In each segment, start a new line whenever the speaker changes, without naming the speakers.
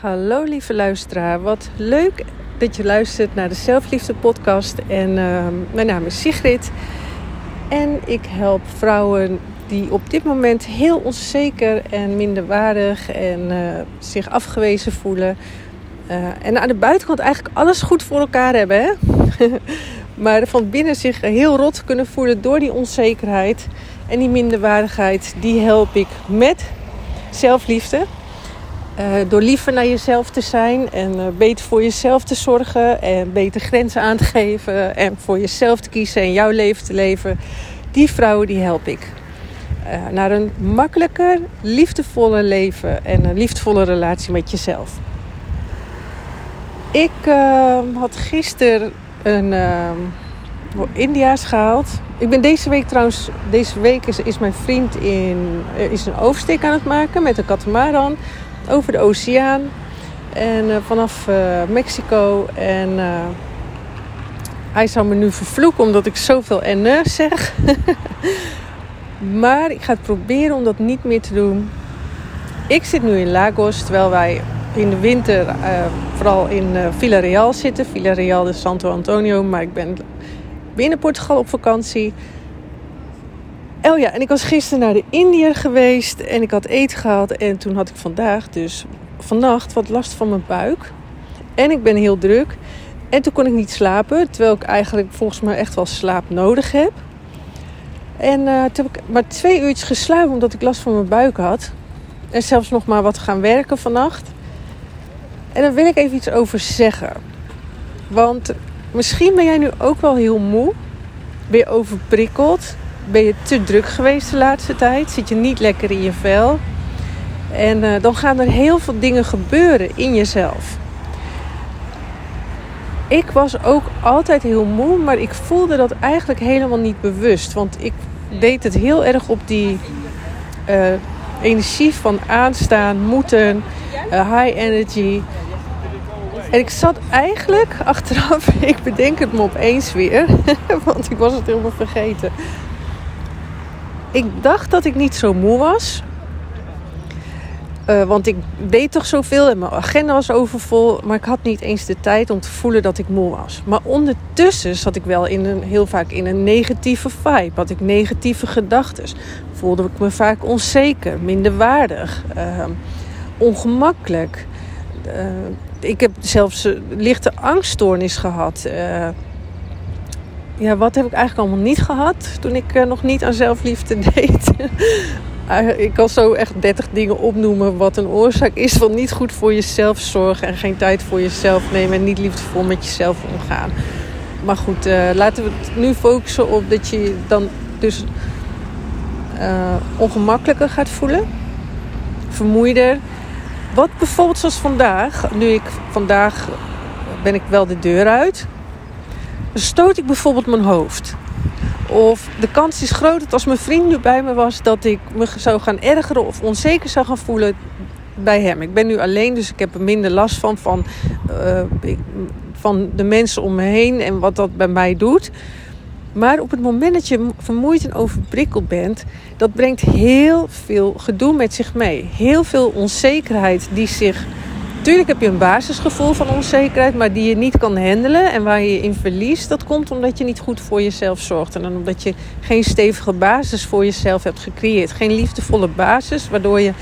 Hallo lieve luisteraar, wat leuk dat je luistert naar de Zelfliefde podcast. En uh, mijn naam is Sigrid en ik help vrouwen die op dit moment heel onzeker en minderwaardig en uh, zich afgewezen voelen. Uh, en aan de buitenkant eigenlijk alles goed voor elkaar hebben. Hè? maar van binnen zich heel rot kunnen voelen door die onzekerheid en die minderwaardigheid. Die help ik met zelfliefde. Uh, door liever naar jezelf te zijn en uh, beter voor jezelf te zorgen en beter grenzen aan te geven en voor jezelf te kiezen en jouw leven te leven. Die vrouwen die help ik. Uh, naar een makkelijker, liefdevoller leven en een liefdevolle relatie met jezelf. Ik ehm, had gisteren een ehm, India's gehaald. Ik ben deze week trouwens, deze week is, is mijn vriend in, is een oversteek aan het maken met een katamaran over de oceaan. En uh, vanaf uh, Mexico. En uh, hij zou me nu vervloeken omdat ik zoveel en zeg. maar ik ga het proberen om dat niet meer te doen. Ik zit nu in Lagos, terwijl wij in de winter vooral in Villarreal zitten. Villarreal de Santo Antonio, maar ik ben binnen Portugal op vakantie. Oh ja, en ik was gisteren naar de Indiër geweest en ik had eten gehad. En toen had ik vandaag dus vannacht wat last van mijn buik. En ik ben heel druk. En toen kon ik niet slapen, terwijl ik eigenlijk volgens mij echt wel slaap nodig heb. En uh, toen heb ik maar twee uurtjes geslapen omdat ik last van mijn buik had. En zelfs nog maar wat gaan werken vannacht. En daar wil ik even iets over zeggen. Want misschien ben jij nu ook wel heel moe. Je overprikkeld ben je te druk geweest de laatste tijd? Zit je niet lekker in je vel? En uh, dan gaan er heel veel dingen gebeuren in jezelf. Ik was ook altijd heel moe, maar ik voelde dat eigenlijk helemaal niet bewust. Want ik deed het heel erg op die uh, energie van aanstaan, moeten, uh, high energy. En ik zat eigenlijk achteraf, ik bedenk het me opeens weer, want ik was het helemaal vergeten ik dacht dat ik niet zo moe was. Uh, want ik deed toch zoveel en mijn agenda was overvol. Maar ik had niet eens de tijd om te voelen dat ik moe was. Maar ondertussen zat ik wel in een, heel vaak in een negatieve vibe. Had ik negatieve gedachten. Voelde ik me vaak onzeker, minderwaardig, uh, ongemakkelijk. Uh, ik heb zelfs lichte angststoornis gehad ja, wat heb ik eigenlijk allemaal niet gehad toen ik uh, nog niet aan zelfliefde deed? uh, ik kan zo echt 30 dingen opnoemen wat een oorzaak is van niet goed voor jezelf zorgen en geen tijd voor jezelf nemen en niet liefdevol met jezelf omgaan. Maar goed, uh, laten we het nu focussen op dat je dan dus ongemakkelijker gaat voelen, vermoeider. Wat bijvoorbeeld zoals vandaag, nu ik vandaag ben ik wel de deur uit stoot ik bijvoorbeeld mijn hoofd. Of de kans is groot dat als mijn vriend nu bij me was, dat ik me zou gaan ergeren of onzeker zou gaan voelen bij hem. Ik ben nu alleen, dus ik heb er minder last van, van, uh, van de mensen om me heen en wat dat bij mij doet. Maar op het moment dat je vermoeid en overprikkeld bent, dat brengt heel veel gedoe met zich mee. Heel veel onzekerheid die zich Tuurlijk heb je een basisgevoel van onzekerheid, maar die je niet kan handelen en waar je in verliest. Dat komt omdat je niet goed voor jezelf zorgt en omdat je geen stevige basis voor jezelf hebt gecreëerd. Geen liefdevolle basis, waardoor je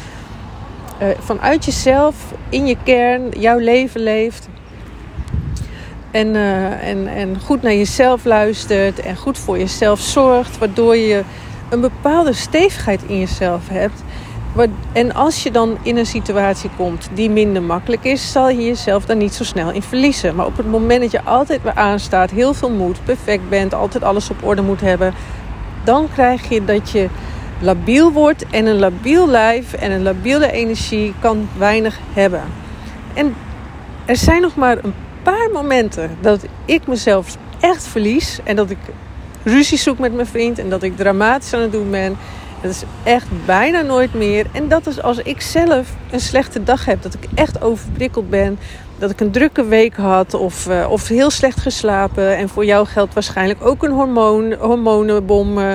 uh, vanuit jezelf, in je kern, jouw leven leeft. En, uh, en, en goed naar jezelf luistert en goed voor jezelf zorgt, waardoor je een bepaalde stevigheid in jezelf hebt en als je dan in een situatie komt die minder makkelijk is, zal je jezelf daar niet zo snel in verliezen. Maar op het moment dat je altijd weer aanstaat, heel veel moed, perfect bent, altijd alles op orde moet hebben, dan krijg je dat je labiel wordt. En een labiel lijf en een labiele energie kan weinig hebben. En er zijn nog maar een paar momenten dat ik mezelf echt verlies en dat ik ruzie zoek met mijn vriend en dat ik dramatisch aan het doen ben. Dat is echt bijna nooit meer. En dat is als ik zelf een slechte dag heb. Dat ik echt overprikkeld ben. Dat ik een drukke week had. Of, uh, of heel slecht geslapen. En voor jou geldt waarschijnlijk ook een hormoon, hormonenbom. Uh,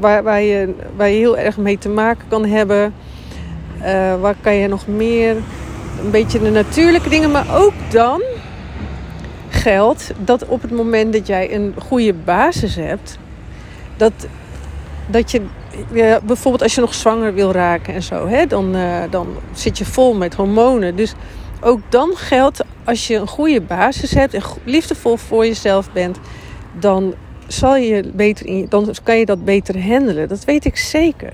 waar, waar, je, waar je heel erg mee te maken kan hebben. waar kan je nog meer... een beetje de natuurlijke dingen. Maar ook dan geldt dat op het moment dat jij een goede basis hebt, dat, dat je bijvoorbeeld als je nog zwanger wil raken en zo, hè, dan, uh, dan zit je vol met hormonen. Dus ook dan geldt als je een goede basis hebt en liefdevol voor jezelf bent, dan, zal je beter in, dan kan je dat beter handelen. Dat weet ik zeker.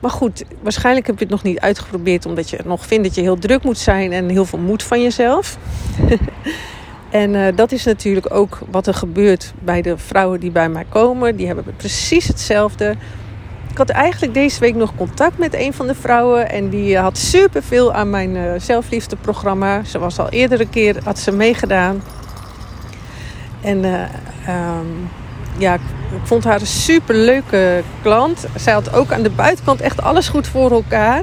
Maar goed, waarschijnlijk heb je het nog niet uitgeprobeerd omdat je nog vindt dat je heel druk moet zijn en heel veel moed van jezelf. en uh, dat is natuurlijk ook wat er gebeurt bij de vrouwen die bij mij komen. Die hebben precies hetzelfde. Ik had eigenlijk deze week nog contact met een van de vrouwen. En die had superveel aan mijn uh, zelfliefdeprogramma. Ze was al eerdere keer, had ze meegedaan. En um, ja, ik vond haar een super leuke klant. Zij had ook aan de buitenkant echt alles goed voor elkaar.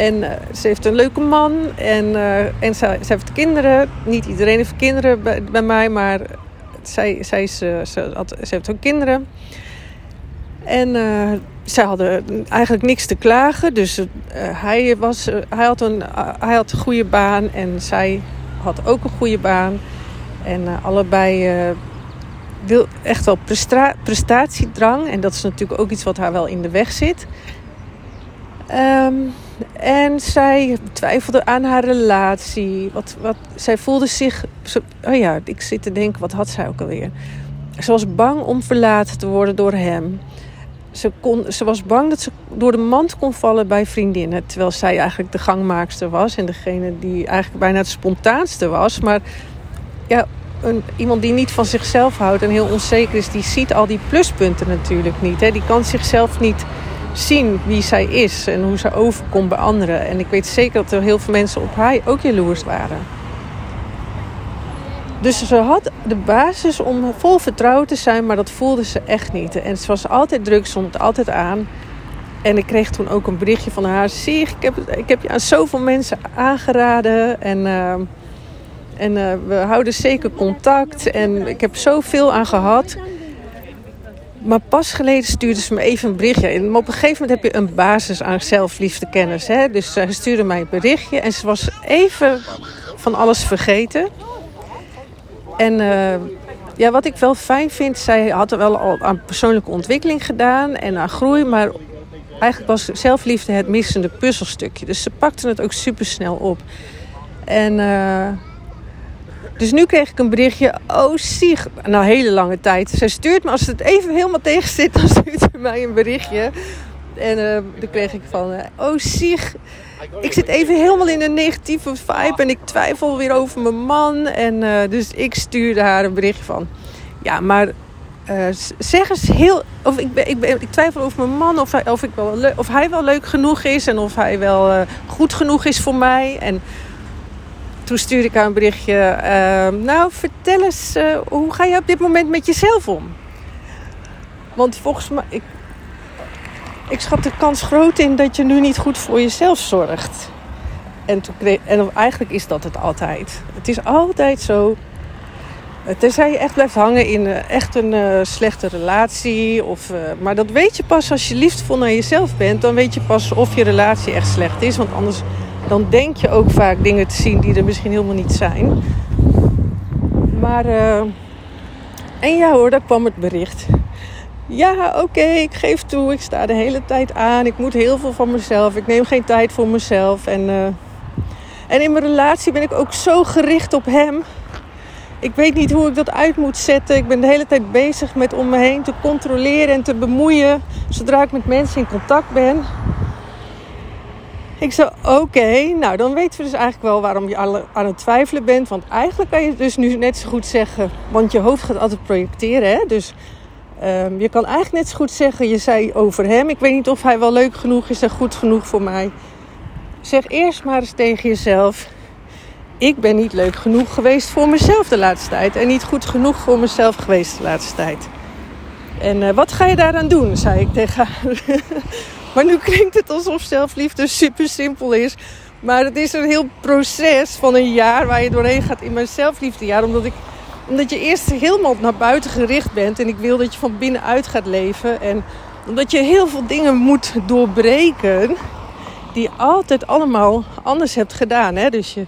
En uh, ze heeft een leuke man en, uh, en ze, heeft kinderen. Niet iedereen heeft kinderen bij, mij, maar zij, zij is, ze, had, ze heeft ook kinderen. En zij hadden eigenlijk niks te klagen. Dus hij, was, hij, had een, hij had een goede baan en zij had ook een goede baan. En allebei wil echt wel prestatiedrang. En dat is natuurlijk ook iets wat haar wel in de weg zit. Um, en zij twijfelde aan haar relatie. Wat, wat, zij voelde zich. Oh ja, ik zit te denken, wat had zij ook alweer? Ze was bang om verlaten te worden door hem. Ze, kon, ze was bang dat ze door de mand kon vallen bij vriendinnen. Terwijl zij eigenlijk de gangmaakster was. En degene die eigenlijk bijna het spontaanste was. Maar ja, een, iemand die niet van zichzelf houdt en heel onzeker is, die ziet al die pluspunten natuurlijk niet. Hè. Die kan zichzelf niet zien wie zij is en hoe ze overkomt bij anderen. En ik weet zeker dat er heel veel mensen op haar ook jaloers waren. Dus ze had de basis om vol vertrouwen te zijn, maar dat voelde ze echt niet. En ze was altijd druk, stond altijd aan. En ik kreeg toen ook een berichtje van haar. Zie, ik heb, ik heb je aan zoveel mensen aangeraden. En uh, en uh, we houden zeker contact. En ik heb zoveel aan gehad. Maar pas geleden stuurde ze me even een berichtje. En op een gegeven moment heb je een basis aan zelfliefde kennis. Hè? Dus ze stuurde mij een berichtje. En ze was even van alles vergeten. En uh, ja, wat ik wel fijn vind, zij had er wel al aan persoonlijke ontwikkeling gedaan en aan groei, maar eigenlijk was zelfliefde het missende puzzelstukje. Dus ze pakte het ook super snel op. En uh, dus nu kreeg ik een berichtje. Oh, Sieg. Na hele lange tijd. Zij stuurt me, als het even helemaal tegen zit, dan stuurt ze mij een berichtje. En uh, dan kreeg ik van, uh, oh Sieg, ik zit even helemaal in een negatieve vibe en ik twijfel weer over mijn man. En uh, dus ik stuurde haar een berichtje van, ja, maar zeg eens heel, of ik, ik, ben, ik twijfel over mijn man, of hij, of, ik wel, of hij wel leuk genoeg is en of hij wel goed genoeg is voor mij. En toen stuurde ik haar een berichtje. Uh, nou, vertel eens, uh, hoe ga je op dit moment met jezelf om? Want volgens mij, ik, ik schat de kans groot in dat je nu niet goed voor jezelf zorgt. En, en eigenlijk is dat het altijd. Het is altijd zo. Tenzij je echt blijft hangen in uh, echt een uh, slechte relatie. Of, maar dat weet je pas als je liefdevol naar jezelf bent. Dan weet je pas of je relatie echt slecht is. Want anders dan denk je ook vaak dingen te zien die er misschien helemaal niet zijn. Maar, uh, en ja hoor, daar kwam het bericht. Ja, oké, ik geef toe. Ik sta de hele tijd aan. Ik moet heel veel van mezelf. Ik neem geen tijd voor mezelf. En, uh, en in mijn relatie ben ik ook zo gericht op hem. Ik weet niet hoe ik dat uit moet zetten. Ik ben de hele tijd bezig met om me heen te controleren en te bemoeien. Zodra ik met mensen in contact ben. Ik zei, oké, nou dan weten we dus eigenlijk wel waarom je aan het twijfelen bent. Want eigenlijk kan je dus nu net zo goed zeggen, want je hoofd gaat altijd projecteren. Hè? Dus um, je kan eigenlijk net zo goed zeggen, je zei over hem. Ik weet niet of hij wel leuk genoeg is en goed genoeg voor mij. Zeg eerst maar eens tegen jezelf, ik ben niet leuk genoeg geweest voor mezelf de laatste tijd. En niet goed genoeg voor mezelf geweest de laatste tijd. En uh, wat ga je daaraan doen, zei ik tegen haar. Maar nu klinkt het alsof zelfliefde super simpel is. Maar het is een heel proces van een jaar waar je doorheen gaat in mijn zelfliefdejaar. Omdat, ik, omdat je eerst helemaal naar buiten gericht bent. En ik wil dat je van binnenuit gaat leven. En omdat je heel veel dingen moet doorbreken. die je altijd allemaal anders hebt gedaan. Hè? Dus je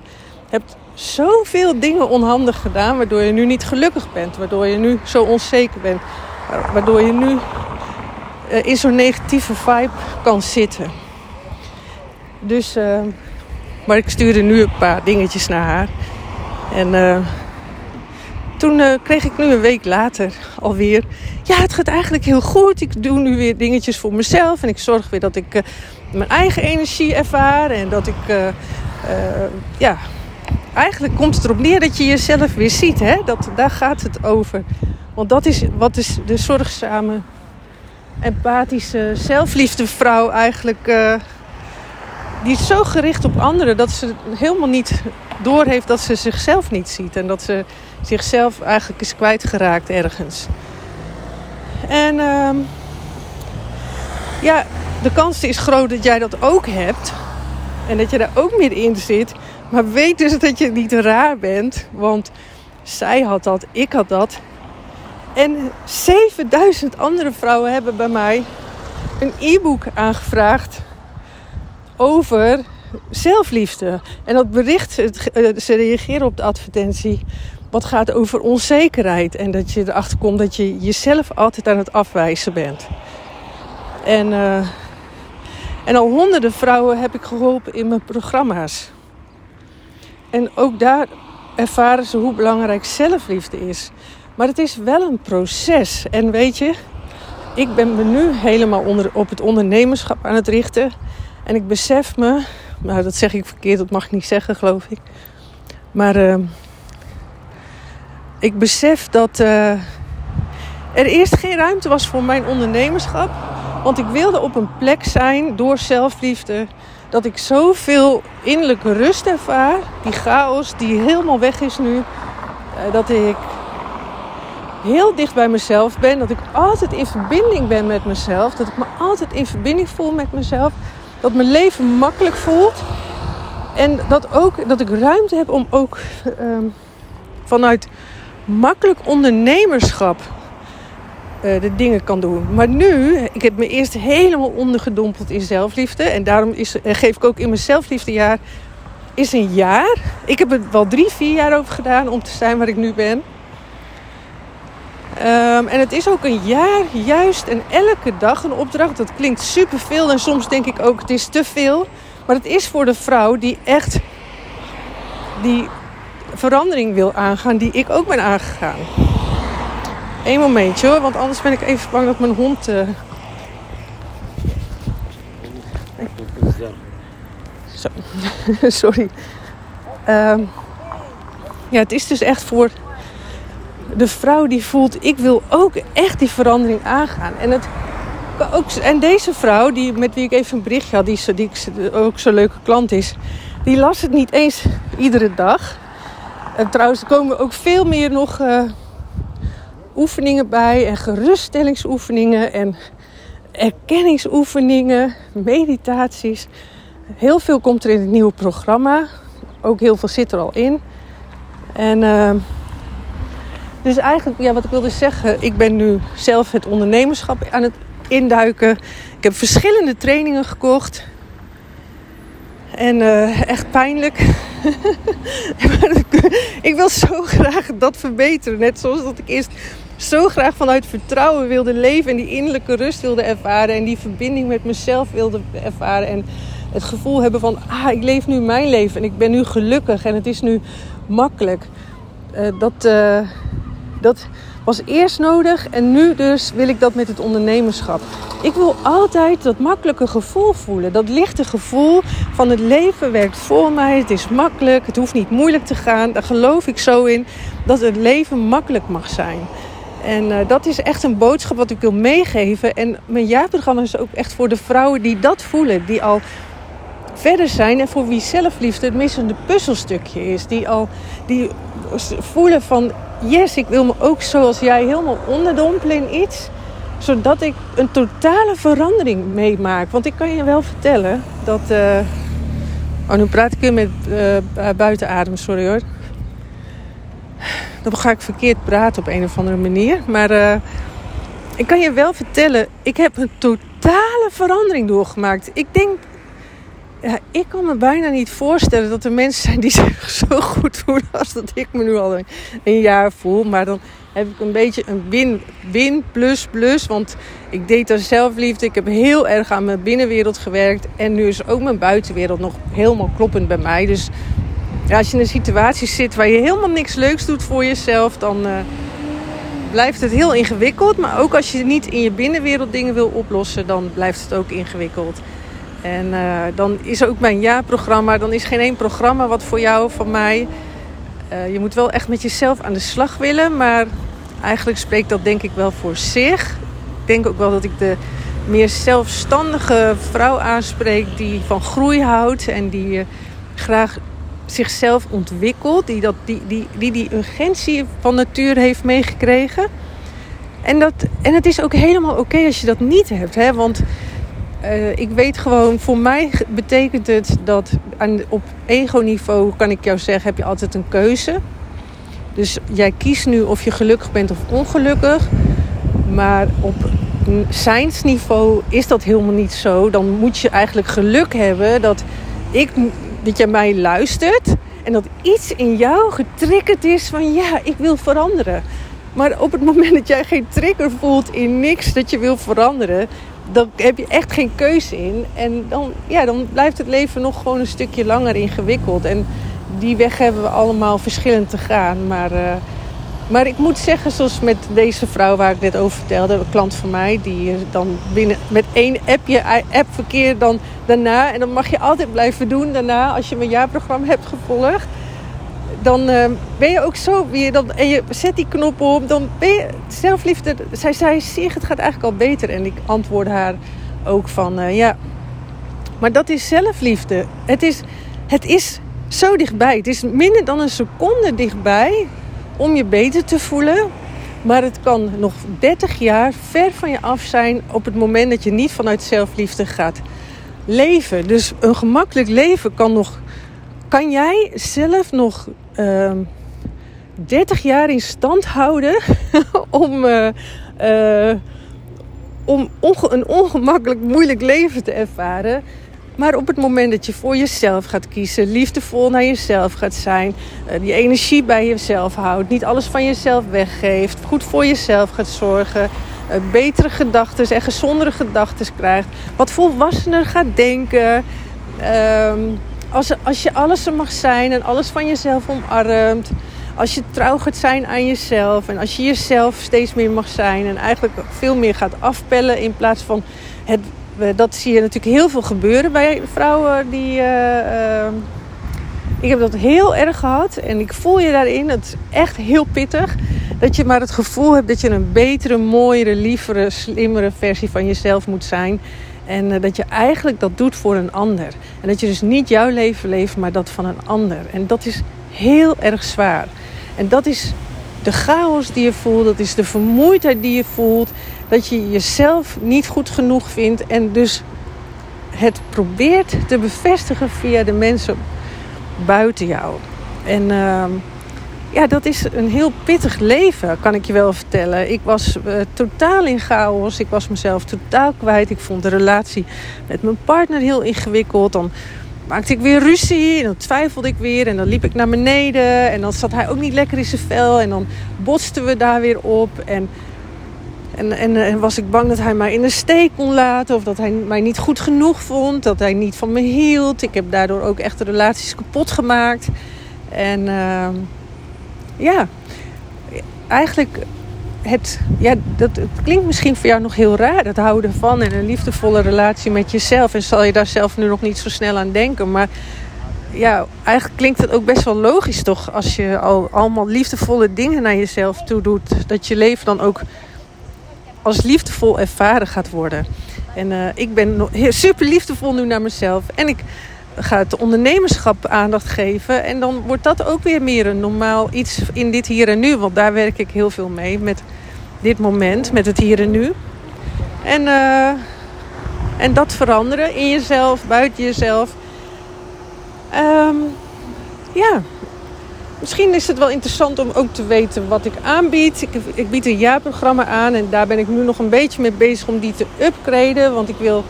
hebt zoveel dingen onhandig gedaan, waardoor je nu niet gelukkig bent, waardoor je nu zo onzeker bent, waardoor je nu uh, in zo'n negatieve vibe kan zitten. Dus, uh, maar ik stuurde nu een paar dingetjes naar haar. En uh, toen kreeg ik nu een week later alweer. Ja, het gaat eigenlijk heel goed. Ik doe nu weer dingetjes voor mezelf. En ik zorg weer dat ik mijn eigen energie ervaar. En dat ik. Ja, eigenlijk komt het erop neer dat je jezelf weer ziet. Hè? Dat, daar gaat het over. Want dat is wat is de zorgzame, empathische, zelfliefdevrouw eigenlijk. die is zo gericht op anderen dat ze helemaal niet doorheeft dat ze zichzelf niet ziet. En dat ze zichzelf eigenlijk is kwijtgeraakt ergens. En uh, ja, de kans is groot dat jij dat ook hebt. En dat je daar ook middenin zit. Maar weet dus dat je niet raar bent. Want zij had dat, ik had dat. En 7000 andere vrouwen hebben bij mij een e-book aangevraagd over zelfliefde. En dat bericht, ze reageren op de advertentie wat gaat over onzekerheid. En dat je erachter komt dat je jezelf altijd aan het afwijzen bent. En, uh, en al honderden vrouwen heb ik geholpen in mijn programma's. En ook daar ervaren ze hoe belangrijk zelfliefde is. Maar het is wel een proces. En weet je, ik ben me nu helemaal onder, op het ondernemerschap aan het richten. En ik besef me, nou dat zeg ik verkeerd, dat mag ik niet zeggen geloof ik. Maar uh, ik besef dat uh, er eerst geen ruimte was voor mijn ondernemerschap. Want ik wilde op een plek zijn door zelfliefde. Dat ik zoveel innerlijke rust ervaar. Die chaos die helemaal weg is nu. Uh, dat ik heel dicht bij mezelf ben. Dat ik altijd in verbinding ben met mezelf. Dat ik me altijd in verbinding voel met mezelf. Dat mijn leven makkelijk voelt. En dat, ook, dat ik ruimte heb om ook uh, vanuit makkelijk ondernemerschap uh, de dingen kan doen. Maar nu, ik heb me eerst helemaal ondergedompeld in zelfliefde. En daarom is, uh, geef ik ook in mijn zelfliefdejaar is een jaar. Ik heb er wel drie, vier jaar over gedaan om te zijn waar ik nu ben. Um, en het is ook een jaar juist en elke dag een opdracht. Dat klinkt superveel en soms denk ik ook het is te veel. Maar het is voor de vrouw die echt die verandering wil aangaan die ik ook ben aangegaan. Eén momentje hoor, want anders ben ik even bang dat mijn hond. Uh... Sorry. Um, ja, het is dus echt voor de vrouw die voelt: ik wil ook echt die verandering aangaan. En, het, ook, en deze vrouw, die, met wie ik even een berichtje had, die, ook zo'n leuke klant is, die las het niet eens iedere dag. En trouwens, er komen ook veel meer nog uh, oefeningen bij. En geruststellingsoefeningen en erkenningsoefeningen, meditaties. Heel veel komt er in het nieuwe programma. Ook heel veel zit er al in. En uh, dus eigenlijk, ja, wat ik wilde zeggen, ik ben nu zelf het ondernemerschap aan het induiken. Ik heb verschillende trainingen gekocht. En uh, echt pijnlijk. ik wil zo graag dat verbeteren. Net zoals dat ik eerst zo graag vanuit vertrouwen wilde leven. En die innerlijke rust wilde ervaren. En die verbinding met mezelf wilde ervaren. En het gevoel hebben van, ah, ik leef nu mijn leven. En ik ben nu gelukkig. En het is nu makkelijk. Uh, dat, uh, dat was eerst nodig en nu dus wil ik dat met het ondernemerschap. Ik wil altijd dat makkelijke gevoel voelen. Dat lichte gevoel van het leven werkt voor mij. Het is makkelijk, het hoeft niet moeilijk te gaan. Daar geloof ik zo in dat het leven makkelijk mag zijn. En uh, dat is echt een boodschap wat ik wil meegeven. En mijn jaarprogramma is ook echt voor de vrouwen die dat voelen. Die al verder zijn en voor wie zelfliefde het missende puzzelstukje is. Die al die voelen van yes, ik wil me ook zoals jij helemaal onderdompelen in iets. Zodat ik een totale verandering meemaak. Want ik kan je wel vertellen dat... Uh... Oh, nu praat ik weer met buitenadem, sorry hoor. Dan ga ik verkeerd praten op een of andere manier. Maar ik kan je wel vertellen, ik heb een totale verandering doorgemaakt. Ik denk ja, ik kan me bijna niet voorstellen dat er mensen zijn die zich zo goed voelen als dat ik me nu al een, jaar voel. Maar dan heb ik een beetje een win, win plus plus. Want ik deed daar zelfliefde. Ik heb heel erg aan mijn binnenwereld gewerkt. En nu is ook mijn buitenwereld nog helemaal kloppend bij mij. Dus als je in een situatie zit waar je helemaal niks leuks doet voor jezelf, dan uh, blijft het heel ingewikkeld. Maar ook als je niet in je binnenwereld dingen wil oplossen, dan blijft het ook ingewikkeld. En uh, dan is ook mijn jaarprogramma. Dan is geen één programma wat voor jou, van mij. Uh, je moet wel echt met jezelf aan de slag willen. Maar eigenlijk spreekt dat denk ik wel voor zich. Ik denk ook wel dat ik de meer zelfstandige vrouw aanspreek. Die van groei houdt. En die uh, graag zichzelf ontwikkelt. Die, dat, die, die, die die urgentie van natuur heeft meegekregen. En, dat, en het is ook helemaal oké als je dat niet hebt. Hè? Want uh, ik weet gewoon, voor mij betekent het dat aan, op ego-niveau kan ik jou zeggen, heb je altijd een keuze. Dus jij kiest nu of je gelukkig bent of ongelukkig. Maar op zijnsniveau is dat helemaal niet zo. Dan moet je eigenlijk geluk hebben dat, ik, dat je mij luistert. En dat iets in jou getriggerd is van ja, ik wil veranderen. Maar op het moment dat jij geen trigger voelt in niks dat je wil veranderen, dan heb je echt geen keuze in. En dan, ja, dan blijft het leven nog gewoon een stukje langer ingewikkeld. En die weg hebben we allemaal verschillend te gaan. Maar, uh, maar ik moet zeggen, zoals met deze vrouw waar ik net over vertelde, een klant van mij, die dan binnen met één appje, appverkeer dan daarna. En dan mag je altijd blijven doen daarna als je mijn jaarprogramma hebt gevolgd dan uh, ben je ook zo weer. Dan, en je zet die knop op. Dan ben je zelfliefde. Zij zei: Zeg, het gaat eigenlijk al beter. En ik antwoordde haar ook van: uh, Ja, maar dat is zelfliefde. Het is, het is zo dichtbij. Het is minder dan een seconde dichtbij om je beter te voelen. Maar het kan nog 30 jaar ver van je af zijn op het moment dat je niet vanuit zelfliefde gaat leven. Dus een gemakkelijk leven kan nog. Kan jij zelf nog 30 ehm, jaar in stand houden om, uh, uh, om een ongemakkelijk moeilijk leven te ervaren. Maar op het moment dat je voor jezelf gaat kiezen, liefdevol naar jezelf gaat zijn, uh, die energie bij jezelf houdt, niet alles van jezelf weggeeft, goed voor jezelf gaat zorgen, betere gedachten en gezondere gedachten krijgt, wat volwassener gaat denken. Ehm, als, als je alles er mag zijn en alles van jezelf omarmt. Als je trouw gaat zijn aan jezelf. En als je jezelf steeds meer mag zijn. En eigenlijk veel meer gaat afpellen. In plaats van het. Dat zie je natuurlijk heel veel gebeuren bij vrouwen die. Uh, ik heb dat heel erg gehad. En ik voel je daarin. Het is echt heel pittig. Dat je maar het gevoel hebt dat je een betere, mooiere, lievere, slimmere versie van jezelf moet zijn. En eh, dat je eigenlijk dat doet voor een ander. En dat je dus niet jouw leven leeft, maar dat van een ander. En dat is heel erg zwaar. En dat is de chaos die je voelt, dat is de vermoeidheid die je voelt. Dat je jezelf niet goed genoeg vindt en dus het probeert te bevestigen via de mensen buiten jou. En. Uh, ja, dat is een heel pittig leven, kan ik je wel vertellen. Ik was uh, totaal in chaos. Ik was mezelf totaal kwijt. Ik vond de relatie met mijn partner heel ingewikkeld. Dan maakte ik weer ruzie en dan twijfelde ik weer. En dan liep ik naar beneden en dan zat hij ook niet lekker in zijn vel. En dan botsten we daar weer op. En, en, en, was ik bang dat hij mij in de steek kon laten. Of dat hij mij niet goed genoeg vond. Dat hij niet van me hield. Ik heb daardoor ook echt relaties kapot gemaakt. En... Uh, ja, eigenlijk het, ja, dat, het klinkt misschien voor jou nog heel raar, dat houden van en een liefdevolle relatie met jezelf. En zal je daar zelf nu nog niet zo snel aan denken. Maar ja, eigenlijk klinkt het ook best wel logisch toch, als je al allemaal liefdevolle dingen naar jezelf toe doet, dat je leven dan ook als liefdevol ervaren gaat worden. En uh, ik ben super liefdevol nu naar mezelf. En ik gaat de ondernemerschap aandacht geven. En dan wordt dat ook weer meer een normaal iets in dit hier en nu. Want daar werk ik heel veel mee met dit moment, met het hier en nu. En, uh, en dat veranderen in jezelf, buiten jezelf. Um, ja, misschien is het wel interessant om ook te weten wat ik aanbied. Ik, ik bied een jaarprogramma aan en daar ben ik nu nog een beetje mee bezig om die te upgraden. Want ik wil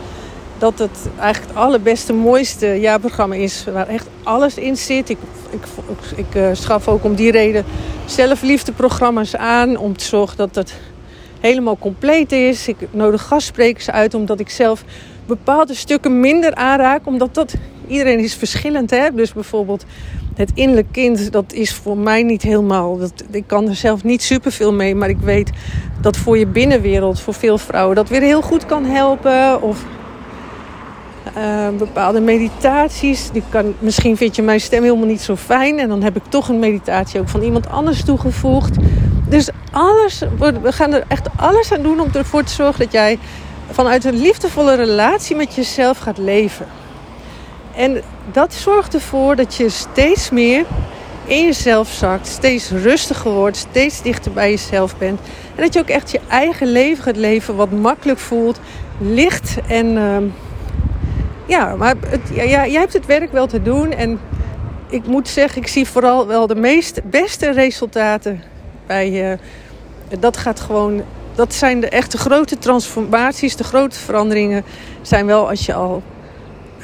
dat het eigenlijk het allerbeste, mooiste jaarprogramma is. Waar echt alles in zit. Ik, ik, ik, uh, schaf ook om die reden zelfliefdeprogramma's aan. Om te zorgen dat het helemaal compleet is. Ik nodig gastsprekers uit omdat ik zelf bepaalde stukken minder aanraak. Omdat dat, iedereen is verschillend. Hè? Dus bijvoorbeeld het innerlijk kind, dat is voor mij niet helemaal. Dat, ik kan er zelf niet superveel mee. Maar ik weet dat voor je binnenwereld, voor veel vrouwen, dat weer heel goed kan helpen. Of uh, bepaalde meditaties. Die kan, misschien vind je mijn stem helemaal niet zo fijn. En dan heb ik toch een meditatie ook van iemand anders toegevoegd. Dus alles, we gaan er echt alles aan doen om ervoor te zorgen dat jij vanuit een liefdevolle relatie met jezelf gaat leven. En dat zorgt ervoor dat je steeds meer in jezelf zakt, steeds rustiger wordt, steeds dichter bij jezelf bent. En dat je ook echt je eigen leven gaat leven wat makkelijk voelt, licht en uh, ja, maar het, ja, jij hebt het werk wel te doen. En ik moet zeggen, ik zie vooral wel de meest beste resultaten bij je. Dat gaat gewoon. Dat zijn de echte grote transformaties, de grote veranderingen. Zijn wel als je al.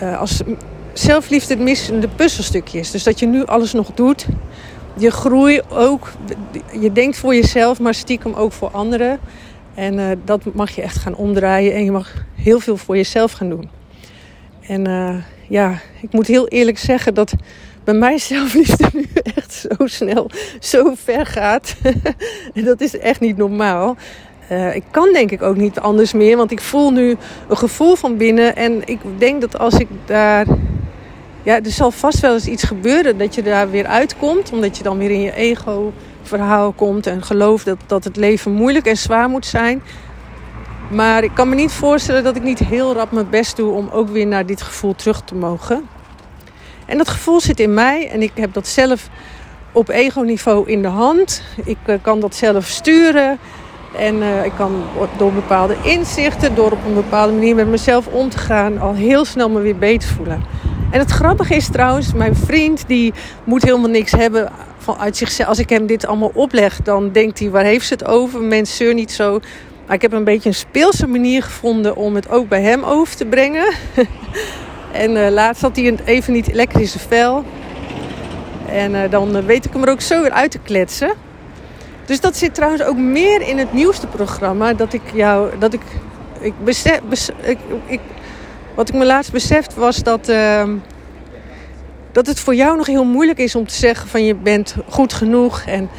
Uh, als zelfliefde het missende puzzelstukje is. Dus dat je nu alles nog doet. Je groei ook. Je denkt voor jezelf, maar stiekem ook voor anderen. En uh, dat mag je echt gaan omdraaien. En je mag heel veel voor jezelf gaan doen. En uh, ja, ik moet heel eerlijk zeggen dat bij mij zelfliefde nu echt zo snel, zo ver gaat. en dat is echt niet normaal. Uh, ik kan denk ik ook niet anders meer, want ik voel nu een gevoel van binnen. En ik denk dat als ik daar. Ja, er zal vast wel eens iets gebeuren dat je daar weer uitkomt. Omdat je dan weer in je ego-verhaal komt en gelooft dat, dat het leven moeilijk en zwaar moet zijn. Maar ik kan me niet voorstellen dat ik niet heel rap mijn best doe om ook weer naar dit gevoel terug te mogen. En dat gevoel zit in mij en ik heb dat zelf op ego-niveau in de hand. Ik uh, kan dat zelf sturen. En uh, ik kan door bepaalde inzichten, door op een bepaalde manier met mezelf om te gaan, al heel snel me weer beter voelen. En het grappige is trouwens, mijn vriend die moet helemaal niks hebben vanuit zichzelf. Als ik hem dit allemaal opleg, dan denkt hij, waar heeft ze het over? Mensen niet zo. Maar ik heb een beetje een speelse manier gevonden om het ook bij hem over te brengen. en uh, laatst had hij even niet lekker vel. En uh, dan weet ik hem er ook zo weer uit te kletsen. Dus dat zit trouwens ook meer in het nieuwste programma. Dat ik jou. Dat ik. ik, besef, ik, ik wat ik me laatst beseft was dat. Uh, dat het voor jou nog heel moeilijk is om te zeggen van je bent goed genoeg. En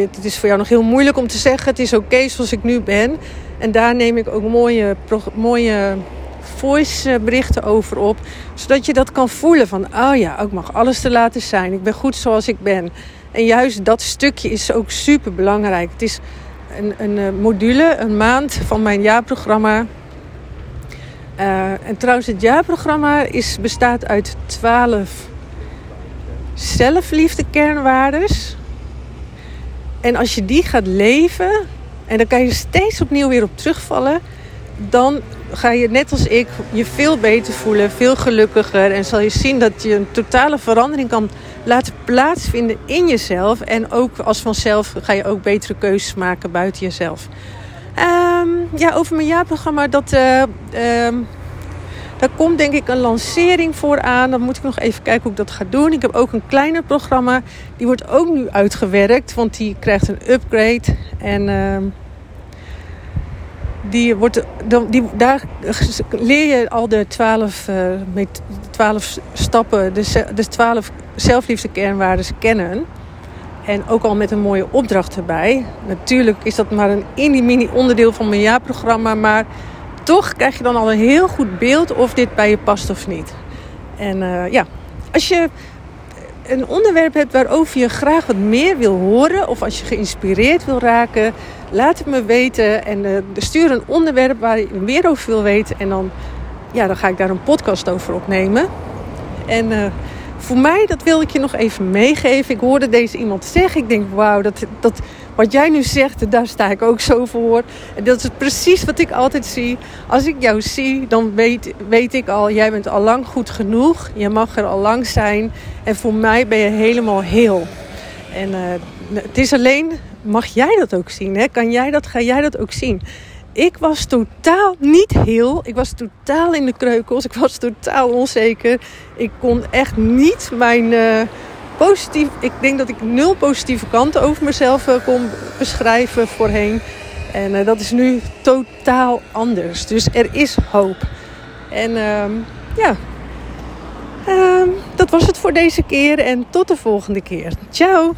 het is voor jou nog heel moeilijk om te zeggen: het is oké zoals ik nu ben. En daar neem ik ook mooie, mooie voice berichten over op. Zodat je dat kan voelen van, oh ja, ik mag alles te laten zijn. Ik ben goed zoals ik ben. En juist dat stukje is ook super belangrijk. Het is een, een eh, module, een maand van mijn jaarprogramma. Uh, en trouwens, het jaarprogramma is, bestaat uit 12 zelfliefde kernwaardes. En als je die gaat leven, en dan kan je steeds opnieuw weer op terugvallen, dan ga je net als ik je veel beter voelen, veel gelukkiger. En zal je zien dat je een totale verandering kan laten plaatsvinden in jezelf. En ook als vanzelf ga je ook betere keuzes maken buiten jezelf. Um, ja, over mijn jaarprogramma, dat. Uh, daar komt denk ik een lancering voor aan. Dan moet ik nog even kijken hoe ik dat ga doen. Ik heb ook een kleiner programma. Die wordt ook nu uitgewerkt. Want die krijgt een upgrade. En uh, die wordt, die, daar leer je al de twaalf, uh, met twaalf stappen, de, de twaalf zelfliefde kernwaarden kennen. En ook al met een mooie opdracht erbij. Natuurlijk is dat maar een mini onderdeel van mijn jaarprogramma. Maar toch krijg je dan al een heel goed beeld of dit bij je past of niet. En uh, ja, als je een onderwerp hebt waarover je graag wat meer wil horen, of als je geïnspireerd wil raken, laat het me weten. En uh, stuur een onderwerp waar je meer over wil weten. En dan, ja, dan ga ik daar een podcast over opnemen. En uh, voor mij, dat wil ik je nog even meegeven. Ik hoorde deze iemand zeggen. Ik denk, wauw, dat, dat, wat jij nu zegt, daar sta ik ook zo voor. En dat is precies wat ik altijd zie. Als ik jou zie, dan weet, weet ik al, jij bent al lang goed genoeg. Je mag er al lang zijn. En voor mij ben je helemaal heel. En uh, het is alleen, mag jij dat ook zien? Hè? Kan jij dat, ga jij dat ook zien? Ik was totaal niet heel. Ik was totaal in de kreukels. Ik was totaal onzeker. Ik kon echt niet mijn uh, positief. Ik denk dat ik nul positieve kanten over mezelf uh, kon beschrijven voorheen. En uh, dat is nu totaal anders. Dus er is hoop. En ehm, ja, um, dat was het voor deze keer. En tot de volgende keer. Ciao!